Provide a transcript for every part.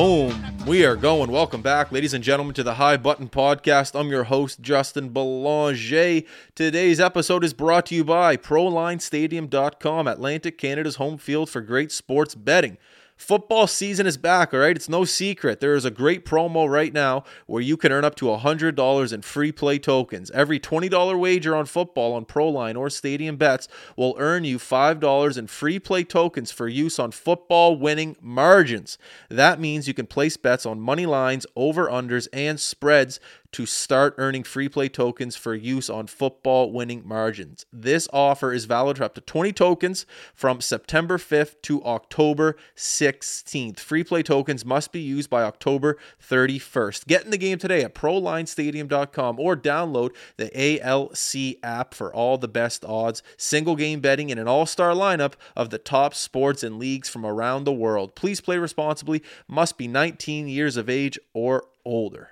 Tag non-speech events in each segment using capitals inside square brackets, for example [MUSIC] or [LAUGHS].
Boom, we are going. Welcome back, ladies and gentlemen, to the High Button Podcast. I'm your host, Justin Belanger. Today's episode is brought to you by ProLineStadium.com, Atlantic Canada's home field for great sports betting. Football season is back, all right? It's no secret. There is a great promo right now where you can earn up to $100 in free play tokens. Every $20 wager on football on Proline or Stadium Bets will earn you $5 in free play tokens for use on football winning margins. That means you can place bets on money lines, over unders, and spreads to start earning free play tokens for use on football winning margins. This offer is valid for up to 20 tokens from September 5th to October 16th. Free play tokens must be used by October 31st. Get in the game today at prolinestadium.com or download the ALC app for all the best odds, single game betting, and an all star lineup of the top sports and leagues from around the world. Please play responsibly, must be 19 years of age or older.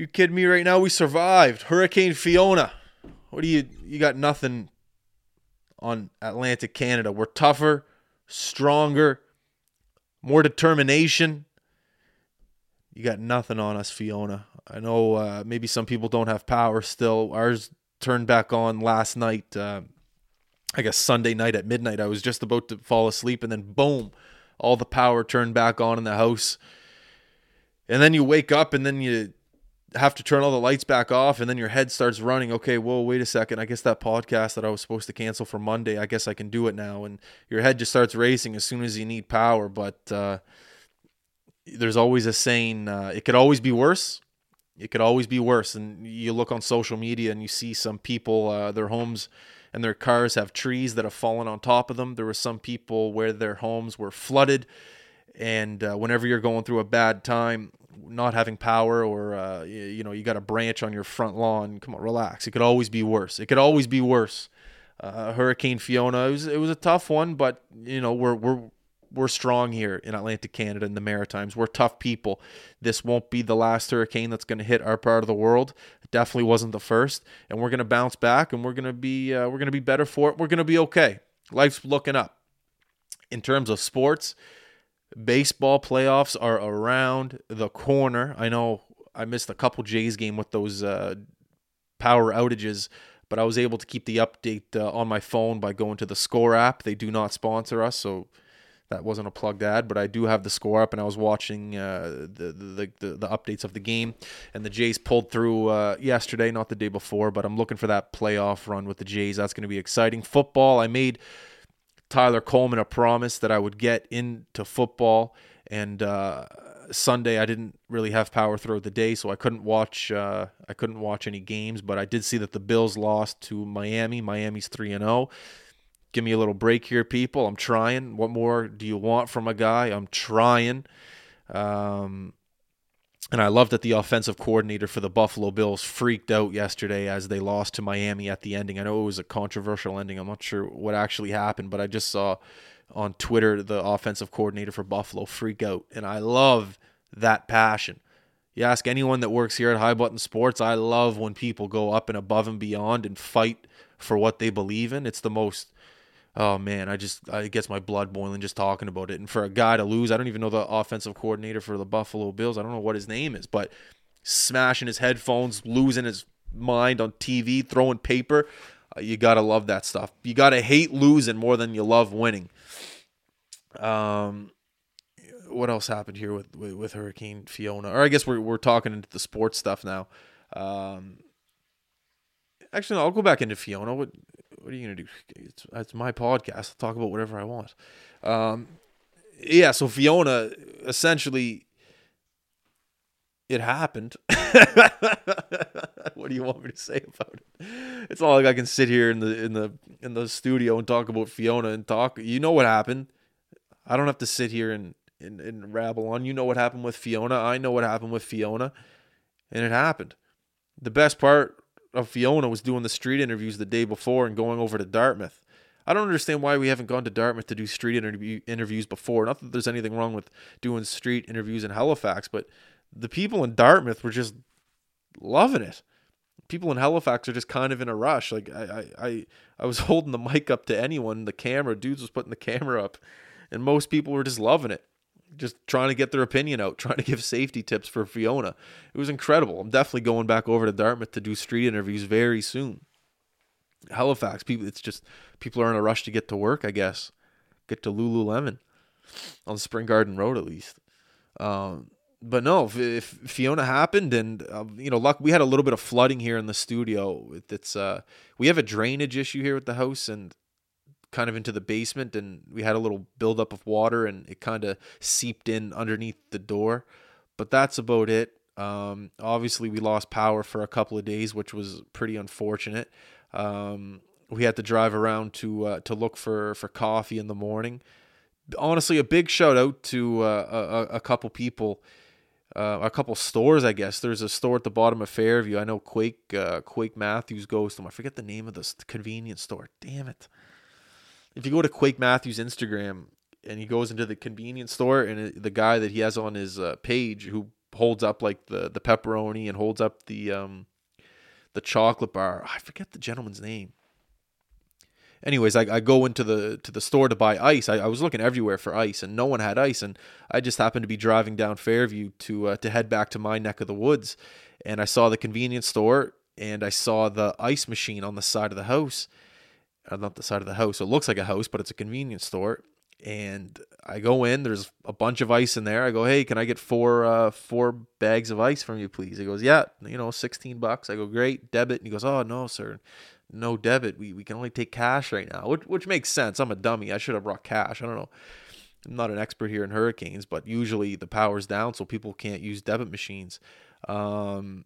You kidding me right now? We survived Hurricane Fiona. What do you you got nothing on Atlantic Canada. We're tougher, stronger, more determination. You got nothing on us, Fiona. I know uh, maybe some people don't have power still. Ours turned back on last night. Uh, I guess Sunday night at midnight. I was just about to fall asleep, and then boom, all the power turned back on in the house. And then you wake up, and then you have to turn all the lights back off and then your head starts running. Okay whoa wait a second. I guess that podcast that i was supposed to cancel for monday i guess i can do it now. And your head just starts racing as soon as you need power. But uh, there's always a saying uh, it could always be worse. It could always be worse. And you look on social media and you see some people uh, their homes and their cars have trees that have fallen on top of them. There were some people where their homes were flooded and uh, whenever you're going through a bad time not having power or uh, you, know you got a branch on your front lawn come on relax it could always be worse it could always be worse uh, hurricane fiona it was, it was a tough one but you know we're we're we're strong here in Atlantic Canada and the Maritimes. We're tough people. This won't be the last hurricane that's going to hit our part of the world. It definitely wasn't the first, and we're going to bounce back, and we're going to be uh, we're going to be better for it. We're going to be okay. Life's looking up. In terms of sports, baseball playoffs are around the corner. I know I missed a couple Jays game with those uh, power outages, but I was able to keep the update uh, on my phone by going to the Score app. They do not sponsor us, so that wasn't a plugged ad, but I do have the score app, and I was watching uh, the, the, the the updates of the game, and the Jays pulled through uh, yesterday, not the day before, but I'm looking for that playoff run with the Jays. That's going to be exciting. Football, I made Tyler Coleman a promise that I would get into football. And uh, Sunday I didn't really have power throughout the day, so I couldn't watch. Uh, I couldn't watch any games. But I did see that the Bills lost to Miami. Miami's three and zero. Oh. Give me a little break here, people. I'm trying. What more do you want from a guy? I'm trying. Um, and I love that the offensive coordinator for the Buffalo Bills freaked out yesterday as they lost to Miami at the ending. I know it was a controversial ending. I'm not sure what actually happened, but I just saw on Twitter the offensive coordinator for Buffalo freak out. And I love that passion. You ask anyone that works here at High Button Sports, I love when people go up and above and beyond and fight for what they believe in. It's the most oh man, I just it gets my blood boiling just talking about it. And for a guy to lose, I don't even know the offensive coordinator for the Buffalo Bills. I don't know what his name is, but smashing his headphones, losing his mind on TV, throwing paper. Uh, you gotta love that stuff. You gotta hate losing more than you love winning. Um, what else happened here with, with, with Hurricane Fiona? Or I guess we're we're talking into the sports stuff now. Um, actually, no, I'll go back into Fiona. What what are you gonna do? It's, it's my podcast. I'll talk about whatever I want. Um, yeah. So Fiona, essentially, it happened. [LAUGHS] what do you want me to say about it? It's not like I can sit here in the in the in the studio and talk about Fiona and talk. You know what happened. I don't have to sit here and and, and rabble on. You know what happened with Fiona. I know what happened with Fiona, and it happened. The best part of Fiona was doing the street interviews the day before and going over to Dartmouth. I don't understand why we haven't gone to Dartmouth to do street interview, interviews before. Not that there's anything wrong with doing street interviews in Halifax, but the people in Dartmouth were just loving it. People in Halifax are just kind of in a rush. Like I, I, I, I was [LAUGHS] holding the mic up to anyone, the camera dudes was putting the camera up, and most people were just loving it. Just trying to get their opinion out, [LAUGHS] trying to give safety tips for Fiona. It was incredible. I'm definitely going back over to Dartmouth to do street interviews very soon. Halifax, people, it's just people are in a rush to get to work. I guess get to Lululemon on Spring Garden Road at least. Um, but no, if, if, Fiona happened, and uh, you know, luck, we had a little bit of flooding here in the studio. It's uh, we have a drainage issue here at the house, and kind of into the basement, and we had a little buildup of water, and it kind of seeped in underneath the door. But that's about it. Um, obviously, we lost power for a couple of days, which was pretty unfortunate. Um, we had to drive around to uh, to look for for coffee in the morning. Honestly, a big shout out to uh, a, a couple people uh, a couple stores, I guess. There's a store at the bottom of Fairview. I know Quake uh, Quake Matthews goes to. I forget the name of this convenience store. Damn it! If you go to Quake Matthews Instagram and he goes into the convenience store and it, the guy that he has on his uh, page who holds up like the the pepperoni and holds up the um the chocolate bar. I forget the gentleman's name anyways, I, I go into the to the store to buy ice. I, I was looking everywhere for ice, and no one had ice. And I just happened to be driving down Fairview to uh, to head back to my neck of the woods, and I saw the convenience store, and I saw the ice machine on the side of the house. Not the side of the house. It looks like a house, but it's a convenience store. And I go in. There's a bunch of ice in there. I go, hey, can I get four uh, four bags of ice from you, please? He goes, yeah, you know, sixteen bucks. I go, great, debit. And he goes, oh no, sir no debit. We, we can only take cash right now, which, which makes sense. I'm a dummy. I should have brought cash. I don't know. I'm not an expert here in hurricanes, but usually the power's down, so people can't use debit machines. Um,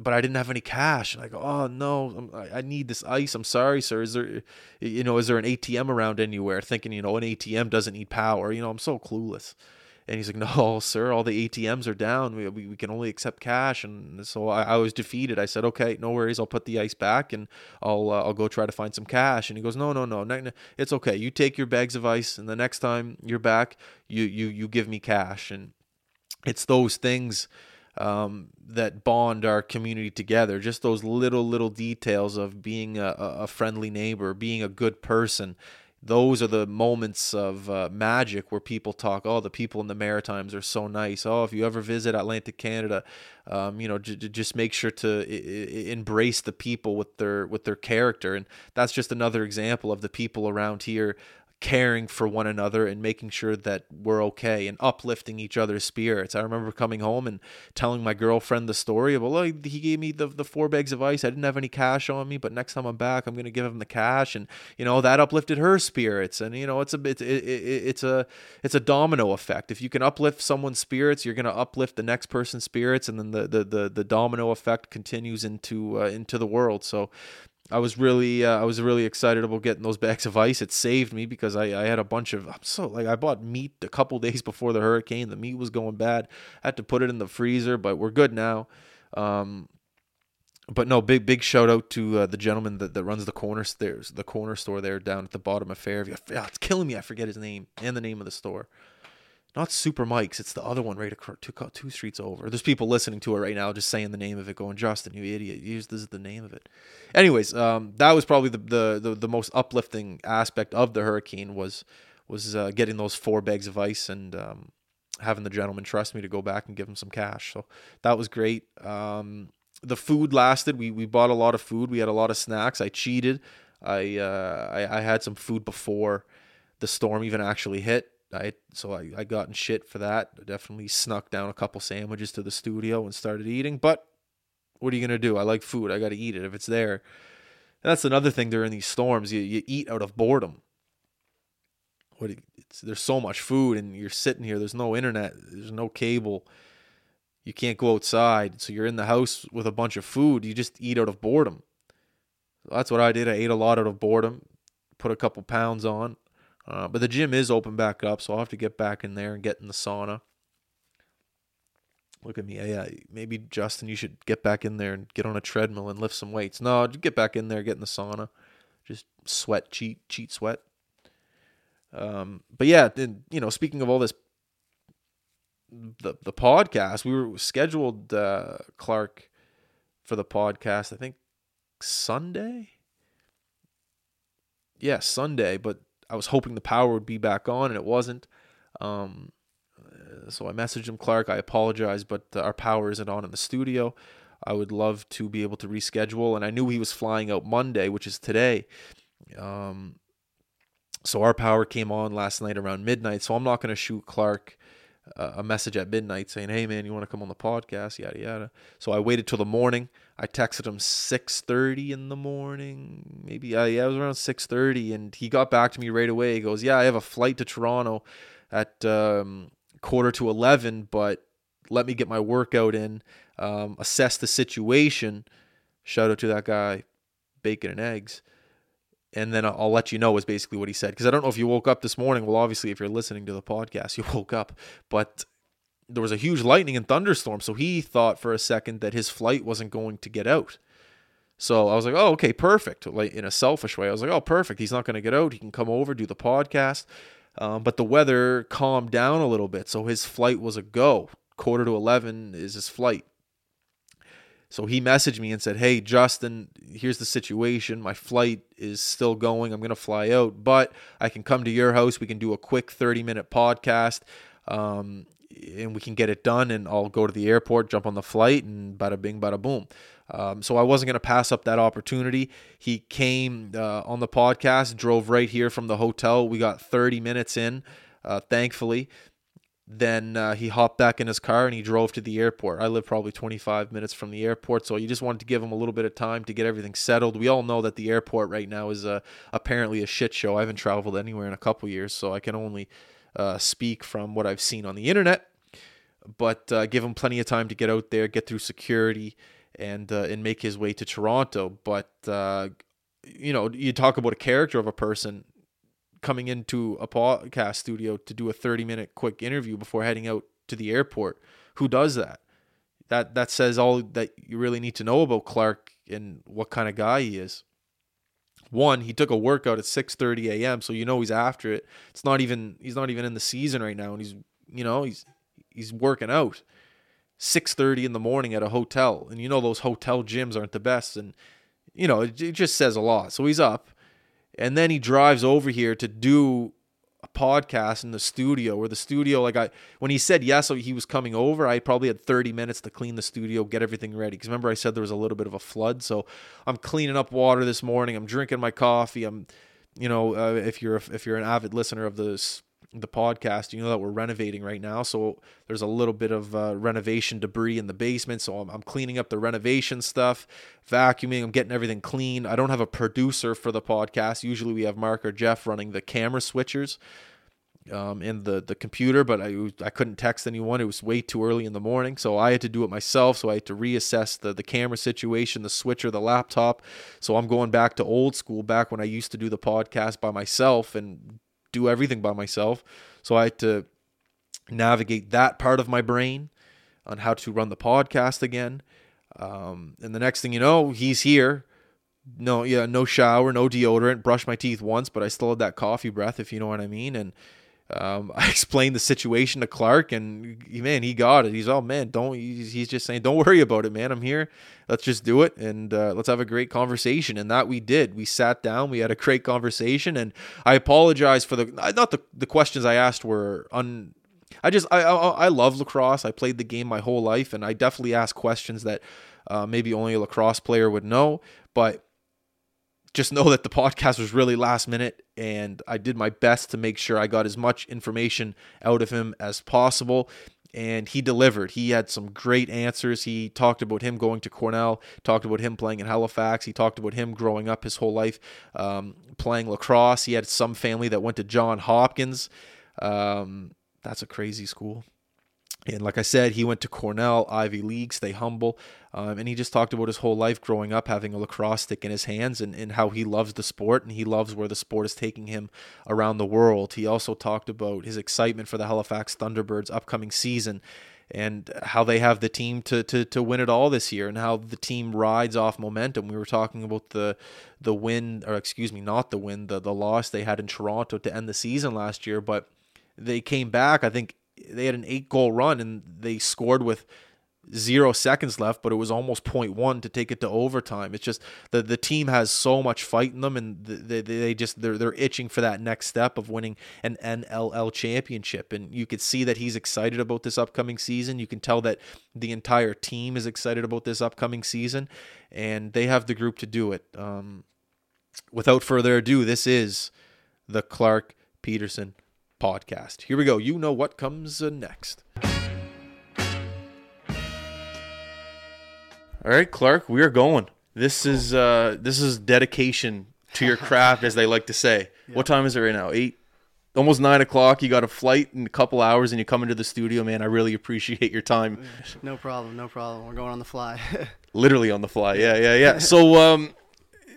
but I didn't have any cash. And I go, oh no, I need this ice. I'm sorry, sir. Is there, you know, is there an ATM around anywhere? Thinking, you know, an ATM doesn't need power. You know, I'm so clueless. And he's like, [LAUGHS] no, sir, all the ATMs are down. We, we, we can only accept cash. And so I, I, was defeated. I said, okay, no worries. I'll put the ice back and I'll, uh, I'll go try to find some cash. And he goes, no, no, no, no, it's okay. You take your bags of ice and the next time you're back, you, you, you give me cash. And it's those things um, that bond our community together. Just those little, little details of being a, a friendly neighbor, being a good person. Those are the moments of uh, magic where people talk oh the people in the maritimes are so nice. Oh if you ever visit atlantic canada um, you know j- j- just make sure to I- I embrace the people with their with their character. And that's just another example of the people around here caring for one another and making sure that we're okay and uplifting each other's spirits. I remember coming home and telling my girlfriend the story of, well, he gave me the, the four bags of ice. I didn't have any cash on me, but next time I'm back, I'm going to give him the cash. And, you know, that uplifted her spirits. And, you know, it's a bit, it, it, it's a, it's a domino effect. If you can uplift someone's spirits, you're going to uplift the next person's spirits. And then the, the, the, the domino effect continues into, uh, into the world. So I was really uh, I was really excited about getting those bags of ice. It saved me because I, I had a bunch of I'm so like I bought meat a couple [LAUGHS] days before the hurricane. The meat was going bad. I had to put it in the freezer, but we're good now. Um, but no, big big shout out to uh, the gentleman that, that runs the corner stairs, the corner store there down at the bottom of Fairview. Oh, it's killing me. I forget his name and the name of the store not Super Mike's. It's the other one right across two, two streets over. There's people listening to it right now, just saying the name of it, going, "Justin, you idiot! Use this is the name of it." Anyways, um, that was probably the, the, the the most uplifting aspect of the hurricane was was uh, getting those four bags of ice and um, having the gentleman trust me to go back and give him some cash. So that was great. Um, the food lasted. We we bought a lot of food. We had a lot of snacks. I cheated. I uh, I, I had some food before the storm even actually hit I so I, I got in shit for that. I definitely snuck down a couple sandwiches to the studio and started eating. But what are you gonna do? I like food. I got to eat it if it's there. And that's another thing during these storms. You you eat out of boredom. What there's so much food and you're sitting here. There's no internet. There's no cable. You can't go outside, so you're in the house with a bunch of food. You just eat out of boredom. So that's what I did. I ate a lot out of boredom. Put a couple pounds on uh, but the gym is open back up, so I'll have to get back in there and get in the sauna. Look at me. Yeah, maybe Justin, you should get back in there and get on a treadmill and lift some weights. No, just get back in there, get in the sauna, just sweat, cheat, cheat, sweat. Um, but yeah, then you know, speaking of all this, the the podcast we were scheduled uh, Clarke for the podcast. I think Sunday. Yeah, Sunday, but I was hoping the power would be back on, and it wasn't. Um, so I messaged him, Clarke. I apologize, but uh, our power isn't on in the studio. I would love to be able to reschedule. And I knew he was flying out Monday, which is today. Um, so our power came on last night around midnight. So I'm not going to shoot Clarke uh, a message at midnight saying, "Hey man, you want to come on the podcast?" Yada yada. So I waited till the morning. I texted him 6:30 in the morning, maybe. Uh, yeah, it was around 6:30, and he got back to me right away. He goes, "Yeah, I have a flight to Toronto at um, quarter to 11, but let me get my workout in, um, assess the situation." Shout out to that guy, bacon and eggs and then I'll let you know is basically what he said. Because I don't know if you woke up this morning. Well, obviously, if you're listening to the podcast, [LAUGHS] you woke up. But there was a huge lightning and thunderstorm. So he thought for a second that his flight wasn't going to get out. So I was like, oh, okay, perfect. Like in a selfish way, I was like, oh, perfect. He's not going to get out. He can come over, do the podcast. Um, but the weather calmed down a little bit. So his flight was a go. Quarter to 11 is his flight. So he messaged me and said, Hey, Justin, here's the situation. My flight is still going. I'm going to fly out, but I can come to your house. We can do a quick 30 minute podcast. Um, and we can get it done and I'll go to the airport, jump on the flight, and bada bing, bada boom. Um, so I wasn't going to pass up that opportunity. He came uh, on the podcast, drove right here from the hotel. We got 30 minutes in, uh, thankfully. Then uh, he hopped back in his car and he drove to the airport. I live probably 25 minutes from the airport, so you just wanted to give him a little bit of time to get everything settled. We all know that the airport right now is uh, apparently a shit show. I haven't traveled anywhere in a couple years, so I can only uh, speak from what I've seen on the internet. But uh, give him plenty of time to get out there, get through security, and uh, and make his way to Toronto. But uh, you know, you talk about a character of a person coming into a podcast studio to do a 30 minute quick interview before heading out to the airport. Who does that? That that says all that you really need to know about Clarke and what kind of guy he is. One, he took a workout at 6:30 a.m., so you know he's after it. It's not even he's not even in the season right now and he's you know, he's he's working out. 6:30 in the morning at a hotel and you know those hotel gyms aren't the best and you know it, it just says a lot. So he's up and then he drives over here to do a podcast in the studio or the studio like i when he said yes he was coming over i probably had 30 minutes to clean the studio get everything ready. Because remember i said there was a little bit of a flood so i'm cleaning up water this morning i'm drinking my coffee i'm you know uh, if you're if you're an avid listener of this the podcast, you know that we're renovating right now. So there's a little bit of uh, renovation debris in the basement. So I'm, I'm, cleaning up the renovation stuff, vacuuming, I'm getting everything clean. I don't have a producer for the podcast. Usually we have Mark or Jeff running the camera switchers um, in the, the computer, but I, I couldn't text anyone. It was way too early in the morning. So I had to do it myself. So I had to reassess the, the camera situation, the switcher, the laptop. So I'm going back to old school, back when I used to do the podcast by myself and do everything by myself. So I had to navigate that part of my brain on how to run the podcast again. Um, and the next thing you know, he's here. No, yeah, no shower, no deodorant. Brushed my teeth once, but I still had that coffee breath, if you know what I mean. And um, [LAUGHS] I explained the situation to Clarke, and man, he got it. He's oh man, don't. He's just saying, don't worry about it, man. I'm here. Let's just do it, and uh, let's have a great conversation. And that we did. We sat down. We had a great conversation, and I apologize for the not the the questions I asked were un. I just I, I, I love lacrosse. I played the game my whole life, and I definitely ask questions that uh, maybe only a lacrosse player would know. But just know that the [LAUGHS] podcast was really last minute and I did my best to make sure I got as much information out of him as possible. And he delivered. He had some great answers. He talked about him going to Cornell, talked about him playing in Halifax. He talked about him growing up his whole life um, playing lacrosse. He had some family that went to John Hopkins. Um, that's a crazy school. And like I said, he went to Cornell, Ivy League, stay humble. Um, and he just talked about his whole life growing up having a lacrosse stick in his hands and, and how he loves the sport and he loves where the sport is taking him around the world. He also talked about his excitement for the Halifax Thunderbirds upcoming season and how they have the team to, to, to win it all this year and how the team rides off momentum. We were talking about the the win, or excuse me, not the win, the, the loss they had in Toronto to end the season last year, but they came back. I think they had an eight goal run and they scored with zero seconds left, but it was almost 0.1 to take it to overtime. It's just the the team has so much fight in them, and they, they just they're they're itching for that next step of winning an NLL championship. And you could see that he's excited about this upcoming season. You can tell that the entire team is excited about this upcoming season, and they have the group to do it. Um, without further ado, this is the Clarke Petterson podcast. Here we go. You know what comes uh, next. All right, Clarke, we are going. This cool. is uh this is dedication to your craft, as they like to say. [LAUGHS] Yep. What time is it right now? Eight, almost nine o'clock. You got a flight in a couple hours, and you come into the studio, man. I really appreciate your time. [LAUGHS] No problem, no problem. We're going on the fly. [LAUGHS] Literally on the fly. Yeah, yeah, yeah. So, um,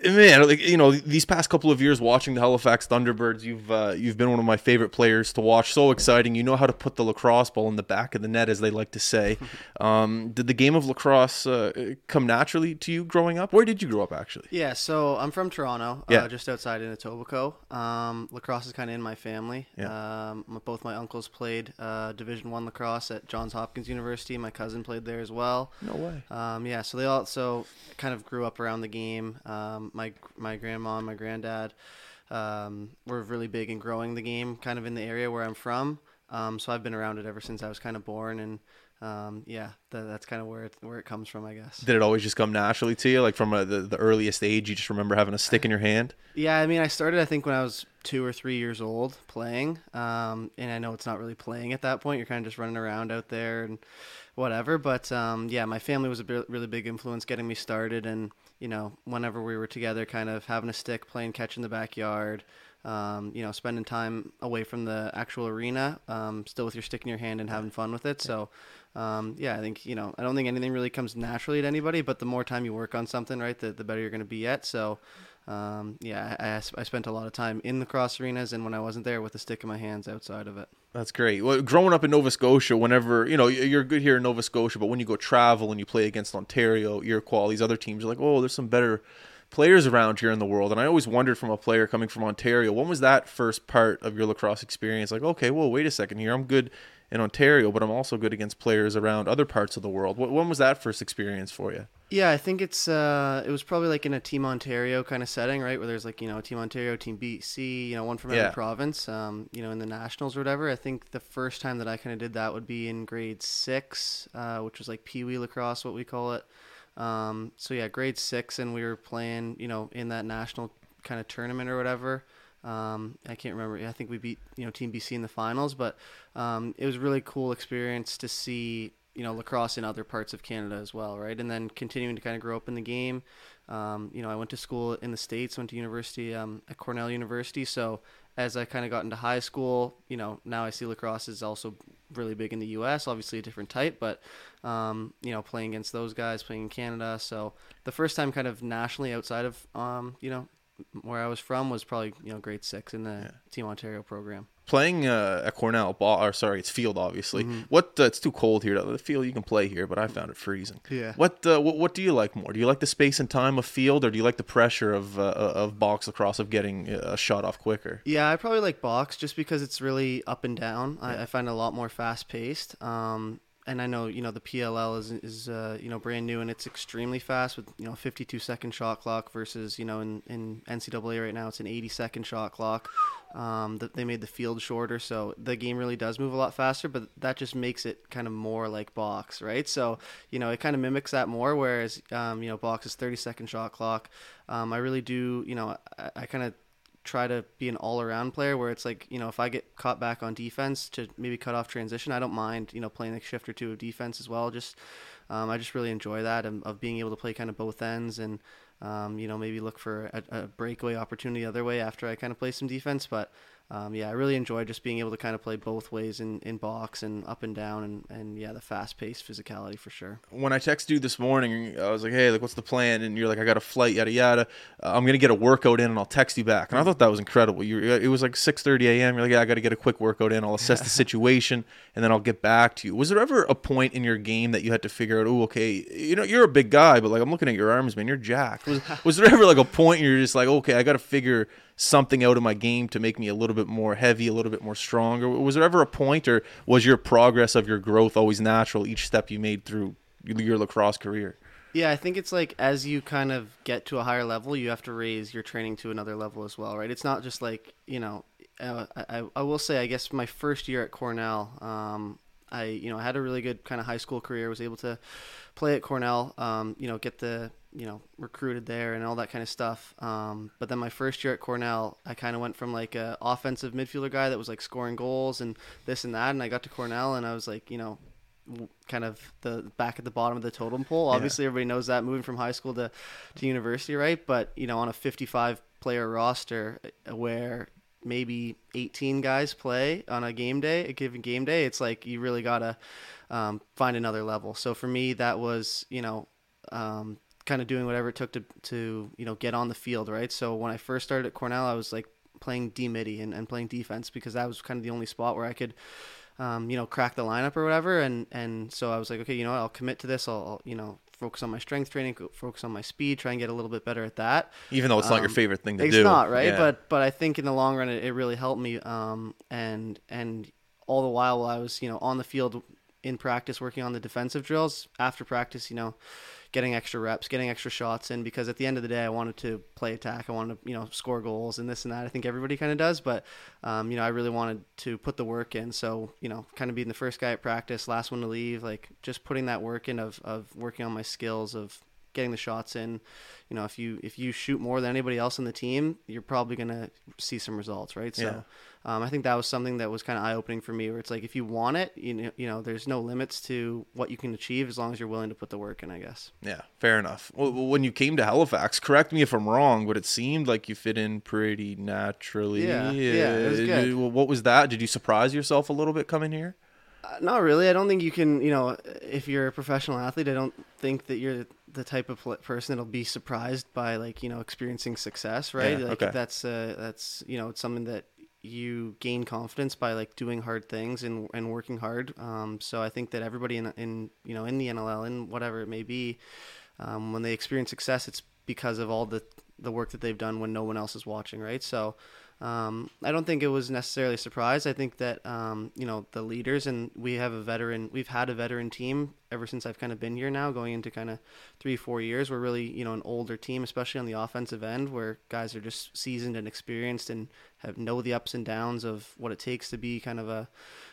man, like you know, these past couple of years watching the Halifax Thunderbirds, you've uh, you've been one of my favorite players to watch. So exciting! You know how to put the lacrosse ball in the back of the net, as they like to say. [LAUGHS] Um, did the game of lacrosse uh, come naturally to you growing up? Where did you grow up, actually? Yeah, so I'm from Toronto, uh, yeah. Uh, just outside in Etobicoke. Um, lacrosse is kind of in my family. Yeah. Um, both my uncles played uh, Division One lacrosse at Johns Hopkins University. My cousin played there as well. No way. Um, yeah, so they also kind of grew up around the game. Um, my my grandma and my granddad um, were really big in growing the game, kind of in the area where I'm from. Um, so I've been around it ever since I was kind of born, and um, yeah, that's kind of where it where it comes from, I guess. Did it always just come naturally to you, like from a, the the earliest age? You just remember having a stick in your hand? Yeah, I mean, I started I think when I was two or three years old playing, um, and I know it's not really playing at that point. You're kind of just running around out there and whatever. But um, yeah, my family was a really big influence getting me started, and you know, whenever we were together, kind of having a stick, playing catch in the backyard, um, you know, spending time away from the actual arena, um, still with your stick in your hand and having fun with it. So, um, yeah, I think, you know, I don't think anything really comes naturally to anybody, but the more time you work on something, right, the, the better you're going to be at. So, um, yeah, I, I spent a lot of time in the cross arenas and when I wasn't there with a stick in my hands outside of it. That's great. Well, growing up in Nova Scotia, whenever you know you're good here in Nova Scotia, but when you go travel and you play against Ontario, Iroquois, these other teams, you're like, oh, there's some better players around here in the world. And I always wondered from a player coming from Ontario, when was that first part of your lacrosse experience? Like, okay, well, wait a second here, I'm good in Ontario, but I'm also good against players around other parts of the world. When was that first experience for you? Yeah, I think it's uh, it was probably like in a Team Ontario kind of setting, right? Where there's like you know Team Ontario, Team BC, you know one from every yeah. province, um, you know in the nationals or whatever. I think the first time that I kind of did that would be in grade six, uh, which was like Pee Wee lacrosse, what we call it. Um, so yeah, grade six, and we were playing, you know, in that national kind of tournament or whatever. Um, I can't remember. I think we beat you know Team BC in the finals, but um, it was a really cool experience to see you know lacrosse in other parts of Canada as well, right? And then continuing to kind of grow up in the game. Um, you know, I went to school in the states, went to university um, at Cornell University. So as I kind of got into high school, you know, now I see lacrosse is also really big in the U.S. Obviously, a different type, but um, you know, playing against those guys, playing in Canada. So the first time, kind of nationally outside of um, you know where I was from, was probably you know grade six in the yeah. Team Ontario program playing uh, at Cornell, ball or sorry, it's field obviously. Mm-hmm. What uh, it's too cold here. The field you can play here, but I found it freezing. Yeah. What, uh, what what do you like more? Do you like the space and time of field, or do you like the pressure of uh, uh, of box lacrosse of getting a shot off quicker? Yeah, I probably like box just because it's really up and down. Yeah. I, I, find it a lot more fast paced. Um, and I know you know the PLL is is uh, you know brand new and it's extremely fast with you know 52 second shot clock versus you know in, in NCAA right now it's an 80 second shot clock. Um, that they made the field shorter, so the game really does move a lot faster. But that just makes it kind of more like box, right? So you know it kind of mimics that more. Whereas um, you know box is 30 second shot clock. Um, I really do you know I, I kind of try to be an all around player where it's like, you know, if I get caught back on defense to maybe cut off transition, I don't mind, you know, playing a shift or two of defense as well. Just, um, I just really enjoy that of being able to play kind of both ends and, um, you know, maybe look for a, a breakaway opportunity the other way after I kind of play some defense. But um, yeah, I really enjoy just being able to kind of play both ways in, in box and up and down and, and yeah, the fast paced physicality for sure. When I texted you this morning, I was like, hey, like, what's the plan? And you're like, I got a flight, yada, yada. Uh, I'm going to get a workout in and I'll text you back. And I thought that was incredible. You, it was like 6.30 a.m. You're like, yeah, I got to get a quick workout in. I'll assess the [LAUGHS] situation and then I'll get back to you. Was there ever a point in your game that you had to figure out, oh, okay, you know, you're a big guy, but like, I'm looking at your arms, man, you're jacked. Was, was there ever like a point you're just like, okay, I got to figure – something out of my game to make me a little bit more heavy, a little bit more strong? Or was there ever a point, or was your progress of your growth always natural each step you made through your lacrosse career. Yeah, I think it's like as you kind of get to a higher level, you have to raise your training to another level as well, right? It's not just like you know. Uh, I, I will say, I guess my first year at Cornell, um, I you know I had a really good kind of high school career. Was able to play at Cornell, um, you know, get the you know recruited there and all that kind of stuff. Um, but then my first year at Cornell, I kind of went from like a offensive midfielder guy that was like scoring goals and this and that, and I got to Cornell and I was like, you know, kind of the back at the bottom of the totem pole. Obviously, yeah. everybody knows that moving from high school to to university, right? But you know, on a 55 player roster uh, where maybe 18 guys play on a game day, a given game day, it's like you really gotta um, find another level. So for me, that was you know. Um, kind of doing whatever it took to, to you know get on the field right so when i first started at cornell i was like playing d midi and, and playing defense because that was kind of the only spot where i could um, you know, crack the lineup or whatever. And, and so I was like, okay, you know what, I'll commit to this. I'll, I'll, you know, focus on my strength training, focus on my speed, try and get a little bit better at that. Even though it's um, not your um, favorite thing to it's do. It's not, right? Yeah. But, but I think in the long run, it, it really helped me. Um, and, and all the while, while I was, you know, on the field in practice, working on the defensive drills after practice, you know, getting extra reps, getting extra shots in because at the end of the day, I wanted to play attack. I wanted to, you know, score goals and this and that. I think everybody kind of does, but, um, you know, I really wanted to put the work in. So, you know, kind of being the first guy at practice, last one to leave, like just putting that work in of, of working on my skills of getting the shots in. You know, if you if you shoot more than anybody else on the team, you're probably gonna see some results, right? So, yeah. Um, I think that was something that was kind of eye opening for me, where it's like if you want it, you know, you know, there's no limits to what you can achieve as long as you're willing to put the work in. I guess. Yeah, fair enough. Well, when you came to Halifax, correct me if I'm wrong, but it seemed like you fit in pretty naturally. Yeah, yeah, it was good. What was that? Did you surprise yourself a little bit coming here? Uh, not really. I don't think you can. You know, if you're a professional athlete, I don't think that you're the type of person that'll be surprised by like you know experiencing success, right? Yeah, like okay. that's uh, that's you know it's something that you gain confidence by like doing hard things and, and working hard. Um, so I think that everybody in, in, you know, in the NLL and whatever it may be, um, when they experience success, it's because of all the, the work that they've done when no one else is watching. Right. So, um, I don't think it was necessarily a surprise. I think that um, you know the leaders and we have a veteran. We've had a veteran team ever since I've kind of been here now, going into kind of three, four years. We're really you know an older team, especially on the offensive end, where guys are just seasoned and experienced and have know the ups and downs of what it takes to be kind of a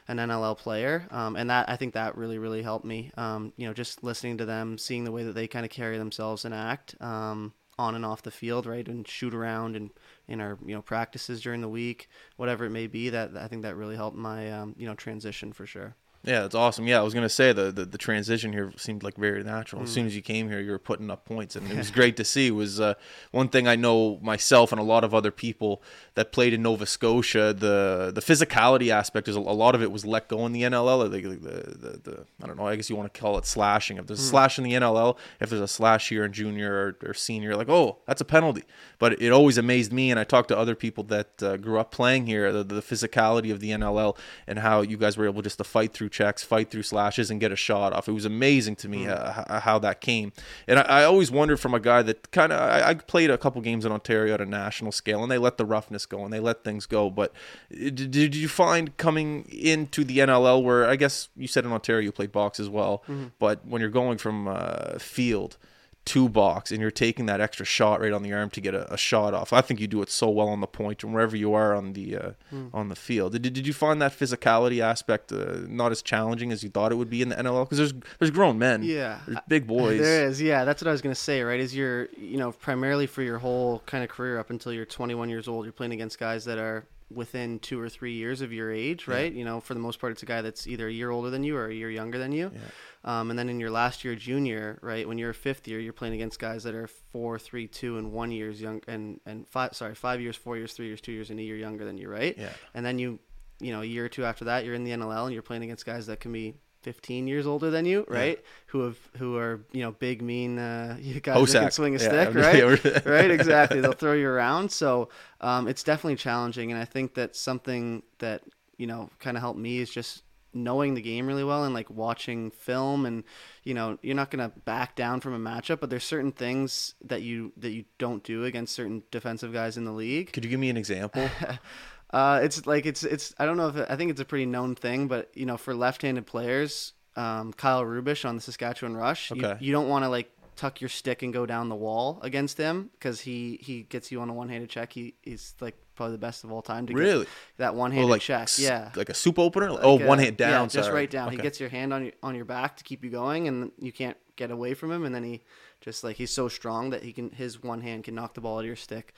an NLL player. Um, and that I think that really really helped me. Um, you know, just listening to them, seeing the way that they kind of carry themselves and act um, on and off the field, right, and shoot around and in our you know practices during the week, whatever it may be. That I think that really helped my um, you know transition for sure. Yeah, that's awesome. Yeah, I was gonna say the, the, the transition here seemed like very natural. As mm. soon as you came here, you were putting up points, and it was [LAUGHS] great to see. It was uh, one thing I know myself and a lot of other people that played in Nova Scotia. The the physicality aspect is a, a lot of it was let go in the NLL. The, the, the, the, I don't know. I guess you want to call it slashing. If there's a mm. slash in the NLL, if there's a slash here in junior or, or, senior, like oh, that's a penalty. But it always amazed me, and I talked to other people that uh, grew up playing here. The, the physicality of the NLL and how you guys were able just to fight through checks, fight through slashes, and get a shot off. It was amazing to me mm. uh, how that came. And I, I, always wondered from a guy that kind of I, I, played a couple games in Ontario at a national scale, and they let the roughness go and they let things go. But uh, did, did you find coming into the NLL where I guess you said in Ontario you played box as well, mm-hmm. but when you're going from uh, field two box and you're taking that extra shot right on the arm to get a, a, shot off. I think you do it so well on the point and wherever you are on the uh, mm. on the field. Did, did you find that physicality aspect uh, not as challenging as you thought it would be in the NLL? Because there's there's grown men, yeah, there's big [LAUGHS] boys. There is, yeah. That's what I was gonna say. Right, is you're you know primarily for your whole kind of career up until you're 21 years old, you're playing against guys that are within two or three years of your age, right? Yeah. You know, for the most part, it's a guy that's either a year older than you or a year younger than you. Yeah. Um, and then in your last year junior, right, when you're a fifth year, you're playing against guys that are four, three, two, and one years young, and and five, sorry, five years, four years, three years, two years, and a year younger than you, right? Yeah. And then you, you know, a year or two after that, you're in the NLL and you're playing against guys that can be 15 years older than you, right? Yeah. Who have who are you know big, mean uh, [LAUGHS] you guys Hossack. that can swing a yeah, stick, [LAUGHS] right? [LAUGHS] right, exactly. They'll throw you around. So um, it's definitely challenging, and I think that something that you know kind of helped me is just knowing the game really well and like watching film and you know you're not going to back down from a matchup but there's certain things that you that you don't do against certain defensive guys in the league could you give me an example [LAUGHS] uh, it's like it's it's i don't know if it, i think it's a pretty known thing but you know for left-handed players um, Kyle Rubisch on the Saskatchewan Rush. Okay. You, you don't want to like tuck your stick and go down the wall against him because he he gets you on a one-handed check. He he's like probably the best of all time to Really? get that one-handed Oh, like check. s- Yeah. like a soup opener. oh, Like, uh, one hand down. Yeah, just sorry. right down. He gets your hand on your on your back to keep you going, and you can't get away from him. And then he just like he's so strong that he can his one hand can knock the ball out of your stick,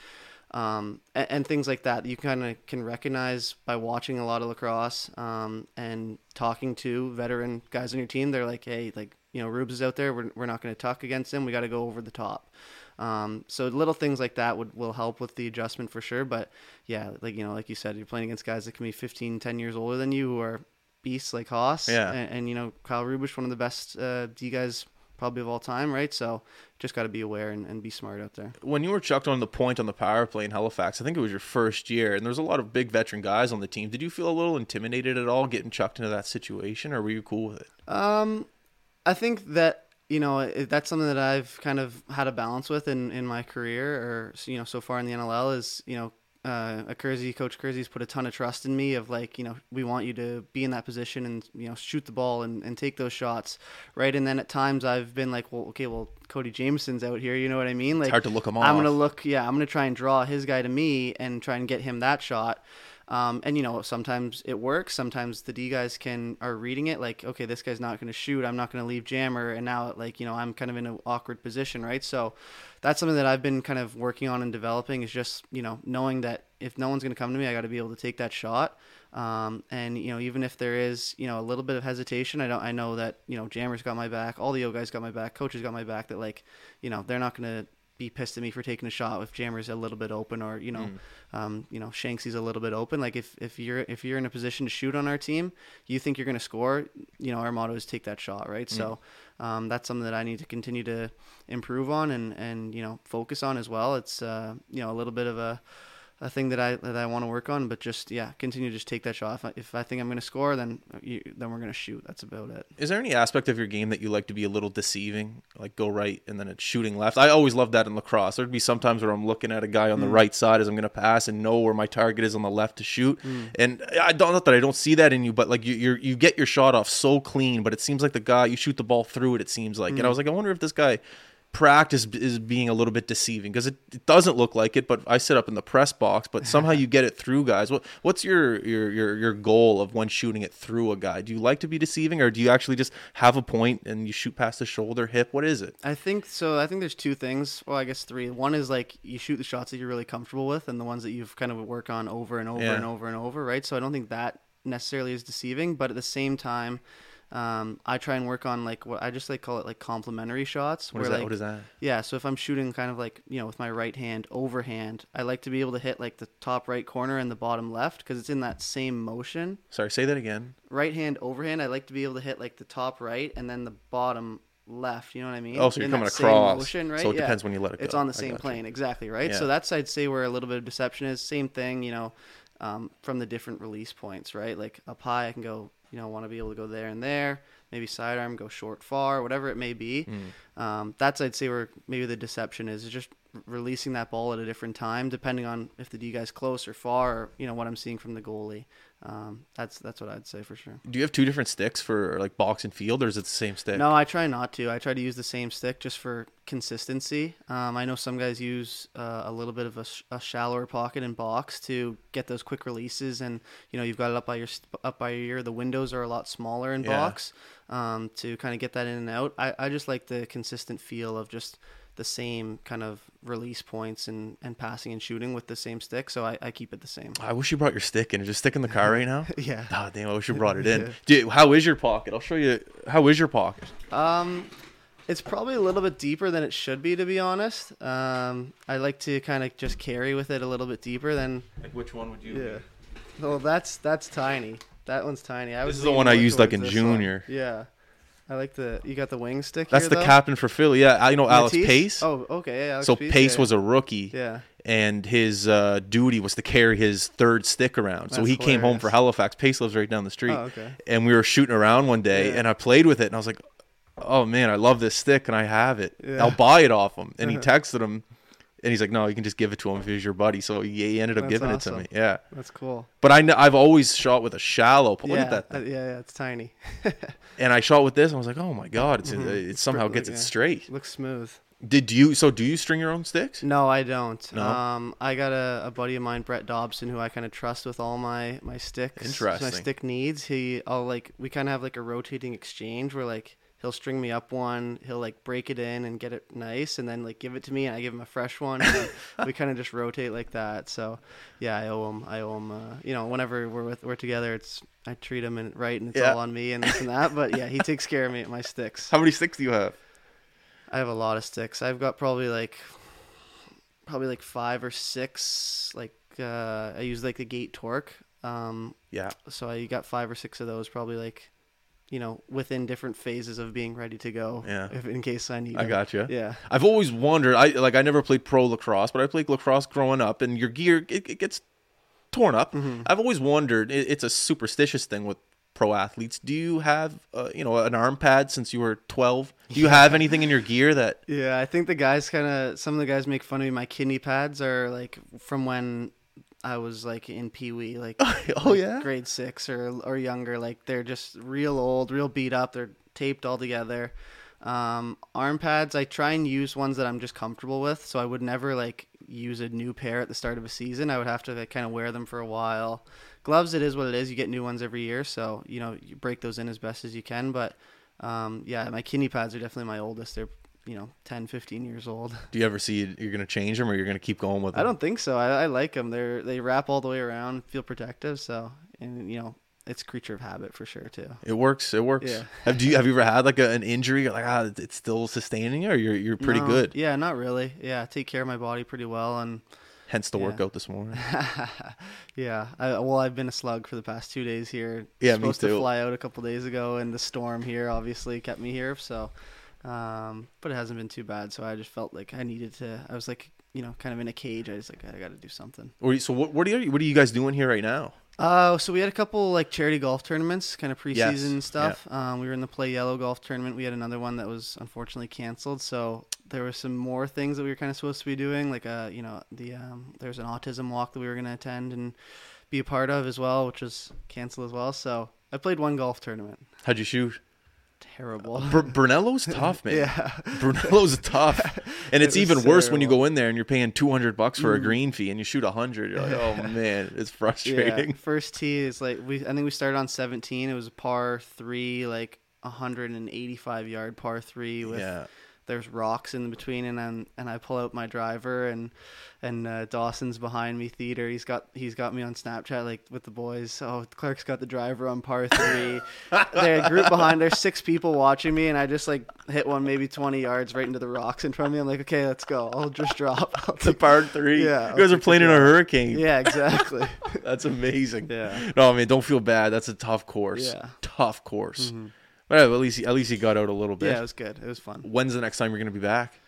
um, and, and things like that. You kind of can recognize by watching a lot of lacrosse um, and talking to veteran guys on your team. They're like, hey, like you know, Rubes is out there. We're we're not going to tuck against him. We got to go over the top. Um, so little things like that would will help with the adjustment for sure. But yeah, like you know, like you said, you're playing against guys that can be 15, 10 years older than you who are beasts like Haas. Yeah. And, and you know, Kyle Rubisch, one of the best uh, D guys probably of all time, right? So just got to be aware and, and be smart out there. when you were chucked on the point on the power play in Halifax, I think it was your first year, and there was a lot of big veteran guys on the team. Did you feel a little intimidated at all getting chucked into that situation, or were you cool with it? Um, I think that you know it, that's something that I've kind of had a balance with in, in my career, or you know, so far in the NLL is you know. Uh, a Kersey, Coach Kersey's put a ton of trust in me of like, you know, we want you to be in that position and, you know, shoot the ball and, and take those shots. Right. And then at times I've been like, well, okay, well, Cody Jamieson's out here. You know what I mean? Like, It's hard to look him off. I'm going to look, yeah, I'm going to try and draw his guy to me and try and get him that shot. Um, and you know, sometimes it works. Sometimes the D guys can are reading it like, okay, this guy's not going to shoot. I'm not going to leave jammer. And now, like, you know, I'm kind of in an awkward position, right? So that's something that I've been kind of working on and developing is just you know knowing that if no one's going to come to me, I got to be able to take that shot. Um, and you know, even if there is you know a little bit of hesitation, I don't. I know that you know Jammer's got my back. All the O guys got my back. Coaches got my back. That like, you know, they're not going to be pissed at me for taking a shot if Jammer's a little bit open or you know, um, you know Shanksy's a little bit open. Like if, if you're if you're in a position to shoot on our team, you think you're going to score. You know, our motto is take that shot, right? So um, that's something that I need to continue to improve on and and you know focus on as well. It's uh, you know a little bit of a a thing that I that I want to work on, but just yeah, continue to just take that shot. If I, if I think I'm going to score, then you, then we're going to shoot. That's about it. Is there any aspect of your game that you like to be a little deceiving, like go right and then it's shooting left? I always love that in lacrosse. There'd be sometimes where I'm looking at a guy on the mm. right side as I'm going to pass and know where my target is on the left to shoot. Mm. And I don't not that I don't see that in you, but like you you you get your shot off so clean, but it seems like the guy you shoot the ball through it. It seems like, and I mm. was like, I wonder if this guy practice is being a little bit deceiving because it, it doesn't look like it but i sit up in the press box but somehow you get it through guys what what's your, your your your goal of when shooting it through a guy do you like to be deceiving or do you actually just have a point and you shoot past the shoulder hip what is it I think so. I think there's two things. Well, I guess three. One is like you shoot the shots that you're really comfortable with, and the ones that you've kind of work on over and over Yeah. and over and over, right? So I don't think that necessarily is deceiving, but at the same time, um, I try and work on like what I just like call it like complementary shots. what is where, that like, what is that Yeah, so if I'm shooting kind of like, you know, with my right hand overhand, I like to be able to hit like the top right corner and the bottom left because it's in that same motion. sorry say that again Right hand overhand, I like to be able to hit like the top right and then the bottom left. You know what I mean? Oh, so you're In coming across. motion, right? So it Yeah. depends when you let it Go. It's on the same plane, exactly, right? Yeah. So that's I'd say where a little bit of deception is. Same thing, you know, um, from the different release points, right? Like up high, I can go, you know, want to be able to go there and there. Maybe sidearm, go short, far, whatever it may be. Hmm. Um, that's I'd say where maybe the deception is, is just releasing that ball at a different time, depending on if the D guy's close or far, or you know what I'm seeing from the goalie. Um, that's that's what I'd say for sure. do you have two different sticks for like box and field or is it the same stick No, I try not to. I try to use the same stick just for consistency. Um, I know some guys use uh, a little bit of a, sh- a shallower pocket in box to get those quick releases, and you know you've got it up by your st- up by your ear. The windows are a lot smaller in Yeah. box um, to kind of get that in and out. I, I just like the consistent feel of just the same kind of release points and, and passing and shooting with the same stick. So I, I keep it the same. i wish you brought your stick in just stick in the car right now [LAUGHS] Yeah. Ah, damn, I wish you brought it in. [LAUGHS] Yeah. Dude, how is your pocket? I'll show you. How is your pocket? Um, it's probably a little bit deeper than it should be, to be honest. Um, I like to kind of just carry with it a little bit deeper than. Like, which one would you? Yeah. Well, that's that's tiny. That one's tiny. I was This is the one I used, like, in this one. junior. Yeah, I like the. You got the wing stick. That's here, the though? captain for Philly. Yeah, I know Alex Matisse? Pace. Oh, okay. Yeah, Alex so Pace, Pace yeah. was a rookie, Yeah. and his uh, duty was to carry his third stick around. So That's he came home for. Halifax. Pace lives right down the street, Oh, okay. and we were shooting around one day, Yeah. and I played with it, and I was like, "Oh man, I love this stick, and I have it. Yeah. I'll buy it off him." And he [LAUGHS] texted him. And he's like, no, you can just give it to him if he's your buddy. So he, ended up That's giving awesome. it to me. Yeah. That's cool. But I, kn- I've always shot with a shallow. Look yeah, at that. uh, Thing. yeah, yeah, it's tiny. [LAUGHS] And I shot with this, and I was like, oh my god, it's, Mhm. it somehow gets Yeah. it straight. Looks smooth. Did you? So do you string your own sticks? No, I don't. No? Um, I got a, a buddy of mine, Brett Dobson, who I kind of trust with all my my sticks, Interesting. my stick needs. He, I'll like, we kind of have like a rotating exchange where like he'll string me up one, he'll like break it in and get it nice, and then like give it to me, and I give him a fresh one. [LAUGHS] We kind of just rotate like that. So, yeah, I owe him. I owe him. Uh, you know, whenever we're with we're together, it's I treat him and right, and it's Yeah. all on me and this and that. But yeah, he takes care of me at my sticks. How many sticks do you have? I have a lot of sticks. I've got probably like probably like five or six. Like uh, I use like the Gait torque. Um, Yeah. so I got five or six of those. Probably like you know within different phases of being ready to go. Yeah. If in case I need. I got you. Yeah. I've always wondered. I like. I never played pro lacrosse, but I played lacrosse growing up, and your gear it, it gets torn up. Mm-hmm. I've always wondered. It, it's a superstitious thing with pro athletes. Do you have, uh, you know, an arm pad since you were twelve? Do you have anything in your gear that? [LAUGHS] Yeah, I think the guys kind of some of the guys make fun of me. My kidney pads are like from when I was like in Pee Wee, [LAUGHS] like oh yeah. grade six or or younger. Like they're just real old, real beat up. They're taped all together. Um, arm pads, I try and use ones that I'm just comfortable with. So I would never like use a new pair at the start of a season. I would have to like, kind of wear them for a while. Gloves, it is what it is. You get new ones every year, so you know you break those in as best as you can. But um, yeah, my kidney pads are definitely my oldest. They're you know 10, 15 years old. Do you ever see you're gonna change them or you're gonna keep going with them? I don't think so. I, I like them. They're they wrap all the way around, feel protective. So and you know it's creature of habit for sure too. It works. It works. Yeah. Have do you have you ever had like a, an injury? You're like ah, it's still sustaining you, or you're you're pretty No, good. Yeah, not really. Yeah, I take care of my body pretty well, and Hence the Yeah. workout this morning. [LAUGHS] yeah. I, well, I've been a slug for the past two days here. Yeah, me supposed too. to fly out a couple days ago, and the storm here obviously kept me here. So, um, but it hasn't been too bad. So I just felt like I needed to. I was like, you know, kind of in a cage. I was like, I got to do something. Or so what? What are you? What are you guys doing here right now? Uh, so we had a couple like charity golf tournaments, kind of Yes, preseason stuff. Um, we were in the Play Yellow golf tournament. We had another one that was unfortunately canceled. So there were some more things that we were kind of supposed to be doing, like uh, you know, the um, there's an autism walk that we were going to attend and be a part of as well, which was canceled as well. So I played one golf tournament. How'd you shoot? Terrible. Br- Brunello's [LAUGHS] tough, man. yeah. [LAUGHS] Brunello's tough, [LAUGHS] and it's It even worse when you go in there and you're paying two hundred bucks for a mm-hmm. green fee and you shoot a hundred. You're like, oh man, it's frustrating. Yeah, first tee is like we. I think we started on 17. It was a par three, like 185 yard par three with Yeah. There's rocks in between, and then and I pull out my driver and and uh, Dawson's behind me. Theede, he's got he's got me on Snapchat like with the boys. Oh, Clarke's got the driver on par three. [LAUGHS] There's a group behind. There's six people watching me, and I just like hit one maybe 20 yards right into the rocks in front of me. I'm like, okay, let's go. I'll just drop. [LAUGHS] I'll a par three. Yeah, you guys are playing in a hurricane. yeah, exactly. [LAUGHS] That's amazing. Yeah. No, I mean, don't feel bad. That's a tough course. Yeah. Mm-hmm. Tough course. But at least at least you got out a little bit. Yeah, it was good. It was fun. When's the next time you're gonna be back?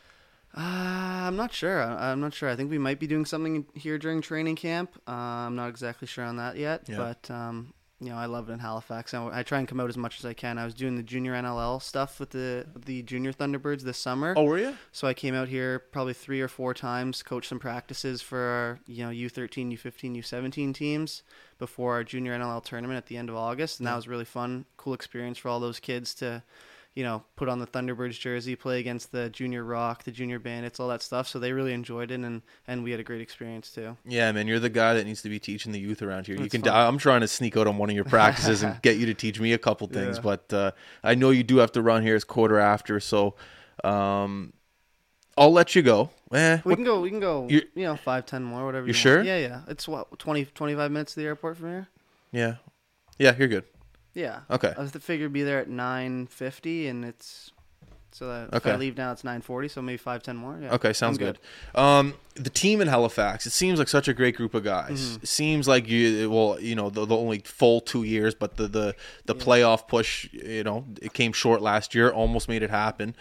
Uh, I'm not sure. I, I'm not sure. I think we might be doing something here during training camp. Uh, I'm not exactly sure on that yet. Yeah. But um, you know, I love it in Halifax. I, I try and come out as much as I can. I was doing the junior NLL stuff with the the junior Thunderbirds this summer. Oh, were you? So I came out here probably three or four times, coached some practices for our you know U13, U15, U17 teams before our junior NLL tournament at the end of August, and that was really fun, cool experience for all those kids to, you know, put on the Thunderbirds jersey, play against the junior Rock, the junior Bandits, all that stuff. So they really enjoyed it, and and we had a great experience too. Yeah, man, you're the guy that needs to be teaching the youth around here. you That's can. fun. I'm trying to sneak out on one of your practices and [LAUGHS] get you to teach me a couple things, Yeah. but uh, I know you do have to run here. It's quarter after, so um, I'll let you go. Eh, We what- can go. We can go. You- You, know, five, ten more, whatever. You want. sure? Yeah, yeah. It's what 20, 25 minutes to the airport from here. yeah, yeah, you're good. Yeah. Okay. I was to figure be there at nine fifty, and it's so that if Okay. I leave now, it's nine forty. So maybe five ten more. Yeah. Okay, sounds I'm good. Um, the team in Halifax, it seems like such a great group of guys. Mm-hmm. It seems like you, well, you know, the, the only full two years, but the the the playoff push, you know, it came short last year, almost made it happen.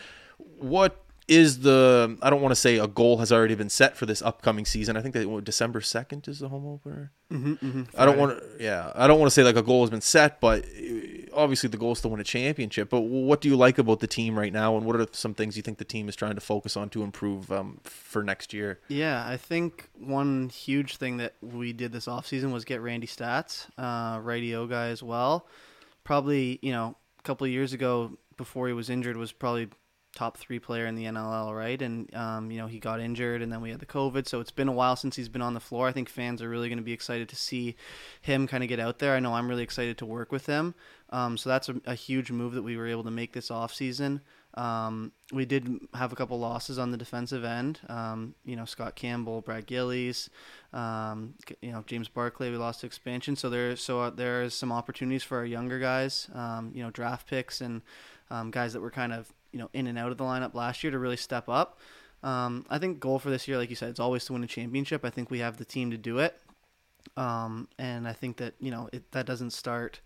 What is the? I don't want to say a goal has already been set for this upcoming season. I think that December second is the home opener. Mm-hmm, mm-hmm. I don't want to. Yeah, I don't want to say like a goal has been set, but uh, obviously the goal is to win a championship. But what do you like about the team right now, and what are some things you think the team is trying to focus on to improve um, for next year? Yeah, I think one huge thing that we did this offseason was get Randy Staats, uh, radio guy as well. Probably, you know, a couple of years ago before he was injured was probably top three player in the NLL, right? And um, you know he got injured, and then we had the COVID. So it's been a while since he's been on the floor. I think fans are really going to be excited to see him kind of get out there. I know I'm really excited to work with him. Um, so that's a, a, huge move that we were able to make this off season. Um, we did have a couple losses on the defensive end. Um, you know, Scott Campbell, Brad Gillies, um, you know, James Barclay. We lost to expansion, so there so uh, there's some opportunities for our younger guys. Um, you know, draft picks and guys that were kind of you know in and out of the lineup last year to really step up. Um, I think goal for this year, like you said, it's always to win a championship. I think we have the team to do it, um, and I think that you know it, that doesn't start,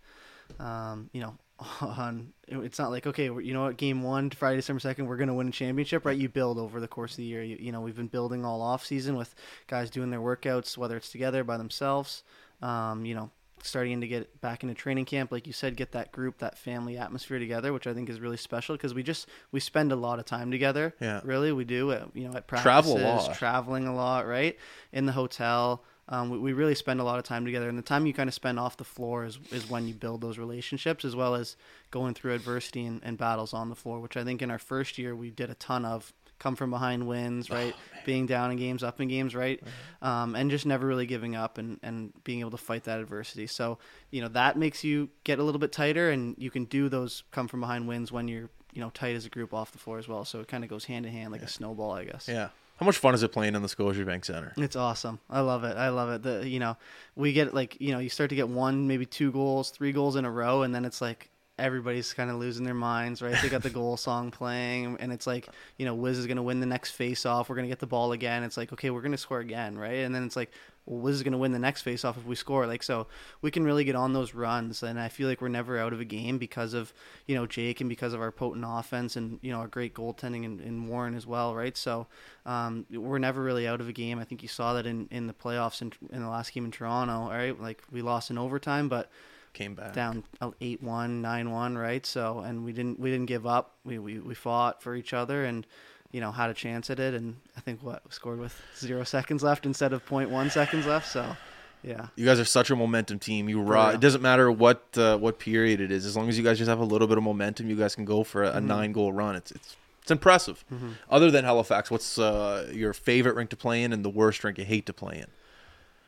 um, you know, [LAUGHS] on. It's not like okay, you know what, game one, Friday, December second, we're gonna win a championship, right? You build over the course of the year. You, you know, we've been building all off season with guys doing their workouts, whether it's together by themselves. Um, you know, starting to get back into training camp like you said get that group that family atmosphere together which i think is really special because we just we spend a lot of time together. Yeah. Really we do uh, you know at practices travel a lot. traveling a lot right? In the hotel. Um, we, we really spend a lot of time together and the time you kind of spend off the floor is, is when you build those relationships as well as going through adversity and, and battles on the floor which i think in our first year we did a ton of come from behind wins, right? Oh, being down in games, up in games, right? Mm-hmm. Um, and just never really giving up and, and being able to fight that adversity. So, you know, that makes you get a little bit tighter and you can do those come from behind wins when you're, you know, tight as a group off the floor as well. So it kind of goes hand in hand like yeah. a snowball, I guess. Yeah. How much fun is it playing in the Scotiabank Center? It's awesome. I love it. I love it. The you know, we get like, you know, you start to get one, maybe two goals, three goals in a row and then it's like everybody's kind of losing their minds, right? They got the goal song playing, and it's like, you know, Wiz is going to win the next face off. We're going to get the ball again. It's like, okay, we're going to score again, right? And then it's like, well, Wiz is going to win the next face off if we score. Like, so we can really get on those runs. And I feel like we're never out of a game because of, you know, Jake and because of our potent offense and, you know, our great goaltending and, in Warren as well, right? So um, we're never really out of a game. I think you saw that in, in the playoffs in, in the last game in Toronto, right? Like, we lost in overtime, but came back. down eight one nine one right? So and we didn't we didn't give up. We, we we fought for each other and you know had a chance at it. And i think what scored with zero seconds left instead of 0.1 seconds left. So yeah. You guys are such a momentum team. You raw it doesn't matter what uh, what period it is. As long as you guys just have a little bit of momentum you guys can go for a, a mm-hmm. nine goal run. It's it's it's impressive. Mm-hmm. other than halifax what's uh, your favorite rink to play in and the worst rink you hate to play in?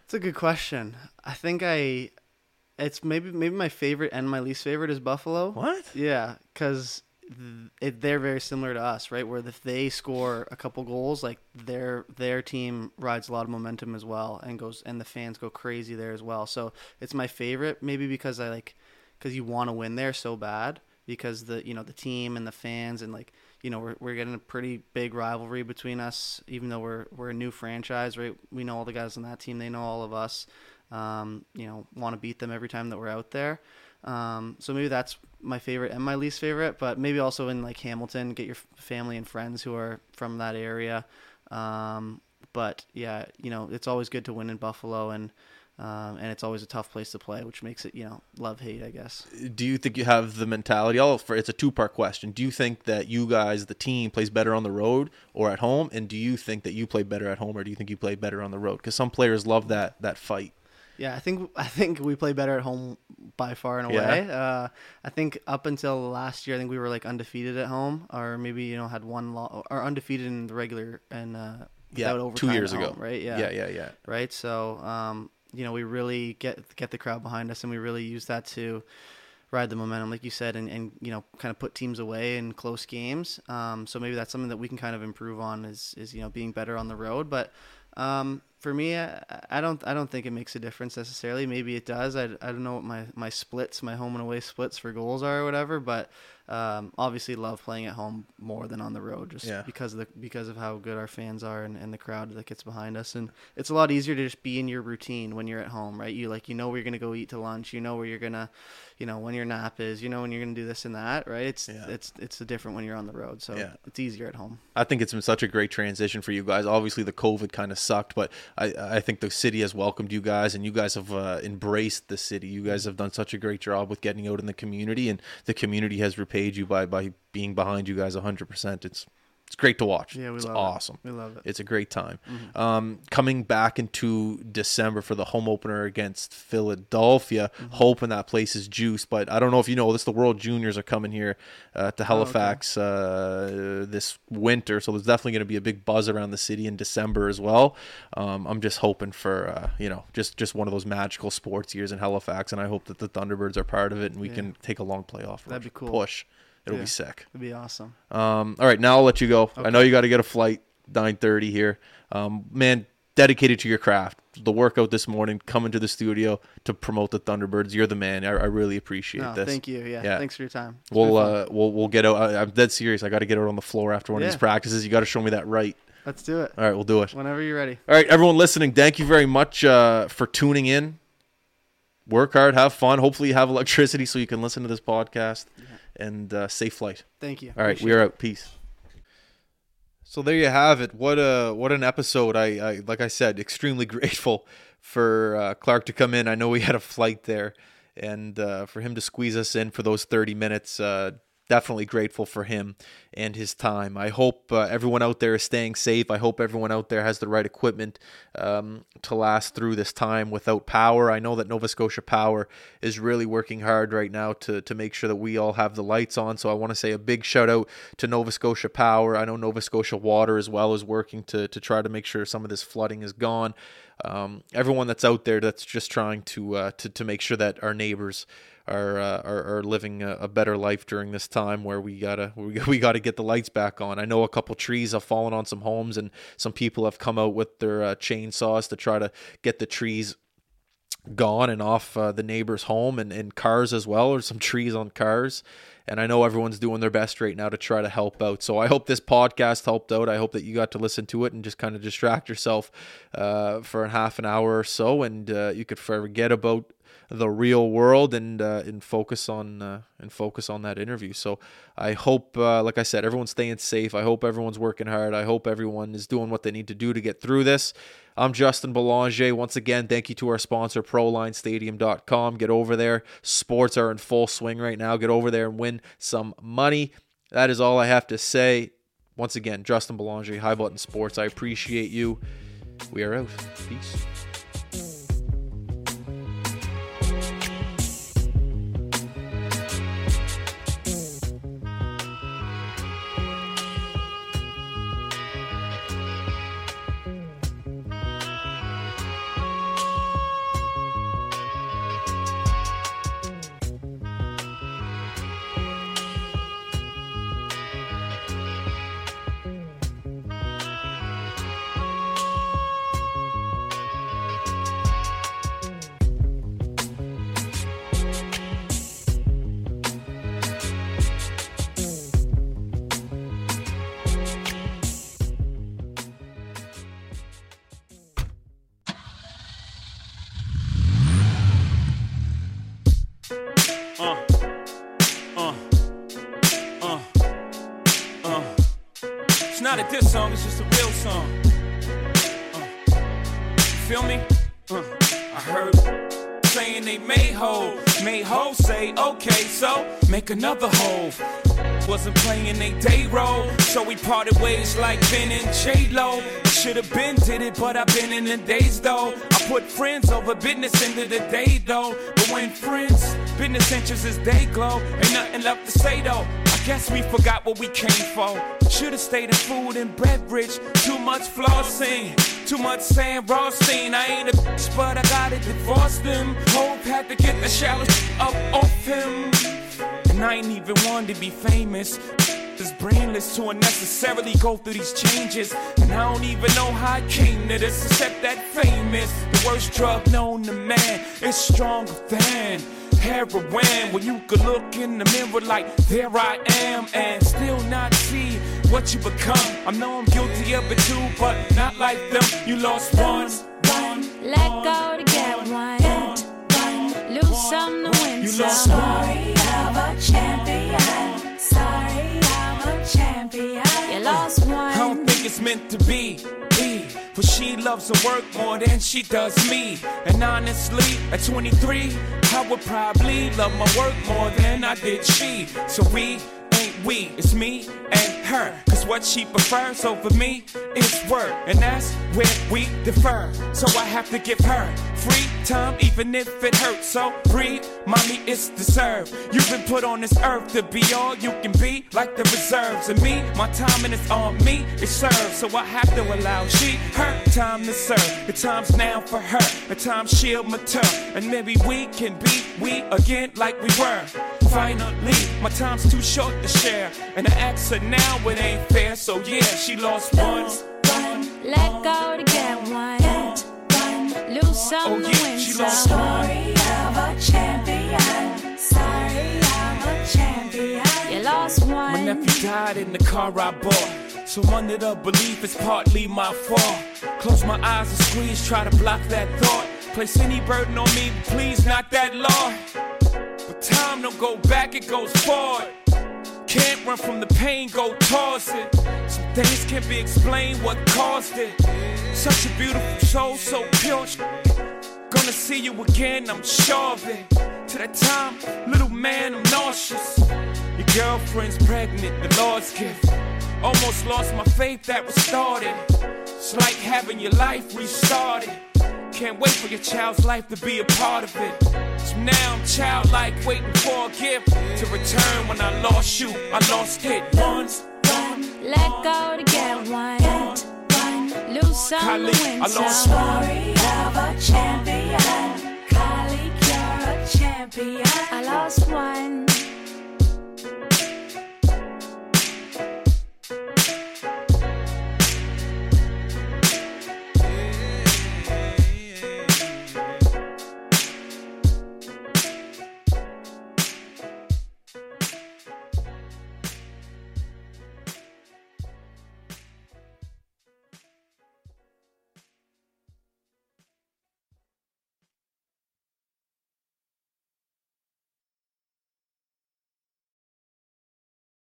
It's a good question. I think i it's maybe maybe my favorite and my least favorite is Buffalo. What? Yeah, because th- they're very similar to us, right? Where if they score a couple goals, like their their team rides a lot of momentum as well, and goes and the fans go crazy there as well. So it's my favorite, maybe because I like because you want to win there so bad because the you know the team and the fans and like you know we're, we're getting a pretty big rivalry between us even though we're we're a new franchise right we know all the guys on that team they know all of us um, you know, want to beat them every time that we're out there. Um, so maybe that's my favorite and my least favorite, but maybe also in like Hamilton, get your family and friends who are from that area. Um, but yeah, you know, it's always good to win in Buffalo and, um, and it's always a tough place to play, which makes it, you know, love hate, I guess. Do you think you have the mentality? All for it's a two part question. Do you think that you guys, the team, plays better on the road or at home? And do you think that you play better at home, or do you think you play better on the road? Because some players love that that fight. Yeah, I think I think we play better at home by far and away. Yeah. Uh, I think up until last year, I think we were like undefeated at home, or maybe you know had one loss or undefeated in the regular and uh, yeah, two years ago, home, right? Yeah, yeah, yeah, yeah. Right. So, um, you know, we really get get the crowd behind us, and we really use that to ride the momentum, like you said, and, and you know, kind of put teams away in close games. Um, so maybe that's something that we can kind of improve on is is you know being better on the road, but. Um, for me, I, I, don't I don't think it makes a difference necessarily. Maybe it does. I, I don't know what my, my splits, my home and away splits for goals are or whatever, but um, obviously love playing at home more than on the road just yeah. because of the because of how good our fans are and, and the crowd that gets behind us. And it's a lot easier to just be in your routine when you're at home right? You like you know where you're gonna go eat to lunch. You know where you're gonna you know when your nap is. You know when you're gonna do this and that right? It's yeah. it's it's different when you're on the road. So yeah. it's easier at home. I think it's been such a great transition for you guys. Obviously the COVID kind of sucked but I, I think the city has welcomed you guys, and you guys have uh, embraced the city. You guys have done such a great job with getting out in the community, and the community has repaid you by by being behind you guys 100%. It's it's great to watch. Yeah, we it's love awesome. it. We love it. It's a great time. Mm-hmm. Um, coming back into December for the home opener against Philadelphia, mm-hmm. hoping that place is juice. But I don't know if you know this. The World Juniors are coming here uh, to Halifax oh, okay. uh, this winter, so there's definitely going to be a big buzz around the city in December as well. Um, I'm just hoping for uh, you know just just one of those magical sports years in Halifax, and I hope that the Thunderbirds are part of it and we yeah. can take a long playoff. That'd be cool. Push. It'll yeah, be sick. It'll be awesome. Um, all right, now I'll let you go. Okay. I know you got to get a flight 9:30 here. Um, man, dedicated to your craft. The workout this morning, coming to the studio to promote the Thunderbirds. You're the man. I, I really appreciate no, this. Thank you. Yeah, yeah. Thanks for your time. It's we'll uh, we'll we'll get out. I, am dead serious. I got to get out on the floor after one yeah. of these practices. You got to show me that right. Let's do it. All right, we'll do it. Whenever you're ready. All right, everyone listening, thank you very much uh, for tuning in. Work hard, have fun. Hopefully, you have electricity so you can listen to this podcast. Yeah and uh, safe flight. Thank you. All right, Appreciate we are out. Peace. So there you have it. What a what an episode. I, I like I said, extremely [LAUGHS] grateful for uh, Clarke to come in. I know we had a flight there, and uh, for him to squeeze us in for those thirty minutes. Definitely grateful for him and his time. I hope uh, everyone out there is staying safe. I hope everyone out there has the right equipment um, to last through this time without power. I know that Nova Scotia Power is really working hard right now to, to make sure that we all have the lights on. So I want to say a big shout out to Nova Scotia Power. I know Nova Scotia Water as well is working to, to try to make sure some of this flooding is gone. Um, everyone that's out there that's just trying to, uh, to, to make sure that our neighbors are uh, are, are, living a, a, better life during this time where we gotta we, [LAUGHS] we gotta get the lights back on. I know a couple trees have fallen on some homes, and some people have come out with their uh, chainsaws to try to get the trees gone and off uh, the neighbor's home and, and cars as well, or some trees on cars. And I know everyone's doing their best right now to try to help out. So I hope this podcast helped out. I hope that you got to listen to it and just kind of distract yourself uh, for half an hour or so, and uh, you could forget about the real world and uh, and focus on uh, and focus on that interview. So I hope, uh, like I said, everyone's staying safe. I hope everyone's working hard. I hope everyone is doing what they need to do to get through this. I'm Justin Belanger. Once again, thank you to our sponsor, ProLineStadium.com. Get over there. Sports are in full swing right now. Get over there and win some money. That is all I have to say. Once again, Justin Belanger, High Button Sports. I appreciate you. We are out. Peace. Another hole. Wasn't playing a day role, so we parted ways like Ben and J Lo. Should've been did it, but I've been in the days though. I put friends over business into the day though. But when friends, business interests is day glow, ain't nothing left to say though. I guess we forgot what we came for. Should've stayed in food and beverage. Too much flossing, too much saying Rothstein. I ain't a bitch, but I gotta divorce them. Hope had to get the shallow up off him. And I ain't even one to be famous. It's brainless to unnecessarily go through these changes. And I don't even know how I came to this, except that famous. The worst drug known to man is stronger than heroin. When you could look in the mirror like, there I am, and still not see what you become. I know I'm guilty of it too, but not like them. You lost one, one. Let go to get one, one. Lose some to win you lost one champion. Sorry, I'm a champion. You lost one. I don't think it's meant to be. be. For she loves her work more than she does me. And honestly, at 23, I would probably love my work more than I did she. So we we, it's me and her. Cause what she prefers over me is work. And that's where we defer. So I have to give her free time, even if it hurts. So breathe, mommy, it's deserved. You've been put on this earth to be all you can be, like the reserves. And me, my time and it's on me, it serves. So I have to allow she her time to serve. The time's now for her, the time she'll mature. And maybe we can be we again like we were. Finally, my time's too short to share. And I ask her now, it ain't fair. So yeah, she lost one. Let go to get one. one. Lose some Oh, yeah, she some. lost one. Story of a champion. Story of a champion. You lost one. My nephew died in the car I bought. So I'm under the belief it's partly my fault. Close my eyes and squeeze, try to block that thought. Place any burden on me, please, not that law. But time don't go back, it goes forward. Can't run from the pain, go towards it. Some things can't be explained, what caused it. Such a beautiful soul, so pure. Gonna see you again, I'm sure of it. To that time, little man, I'm nauseous. Your girlfriend's pregnant, the Lord's gift. Almost lost my faith that was started. It's like having your life restarted. Can't wait for your child's life to be a part of it. So now I'm childlike, waiting for a gift to return when I lost you. I lost it once. Let go to get one. Lose some Kylie, win I lost some. Story of a champion. Kylie, you're a champion. I lost one.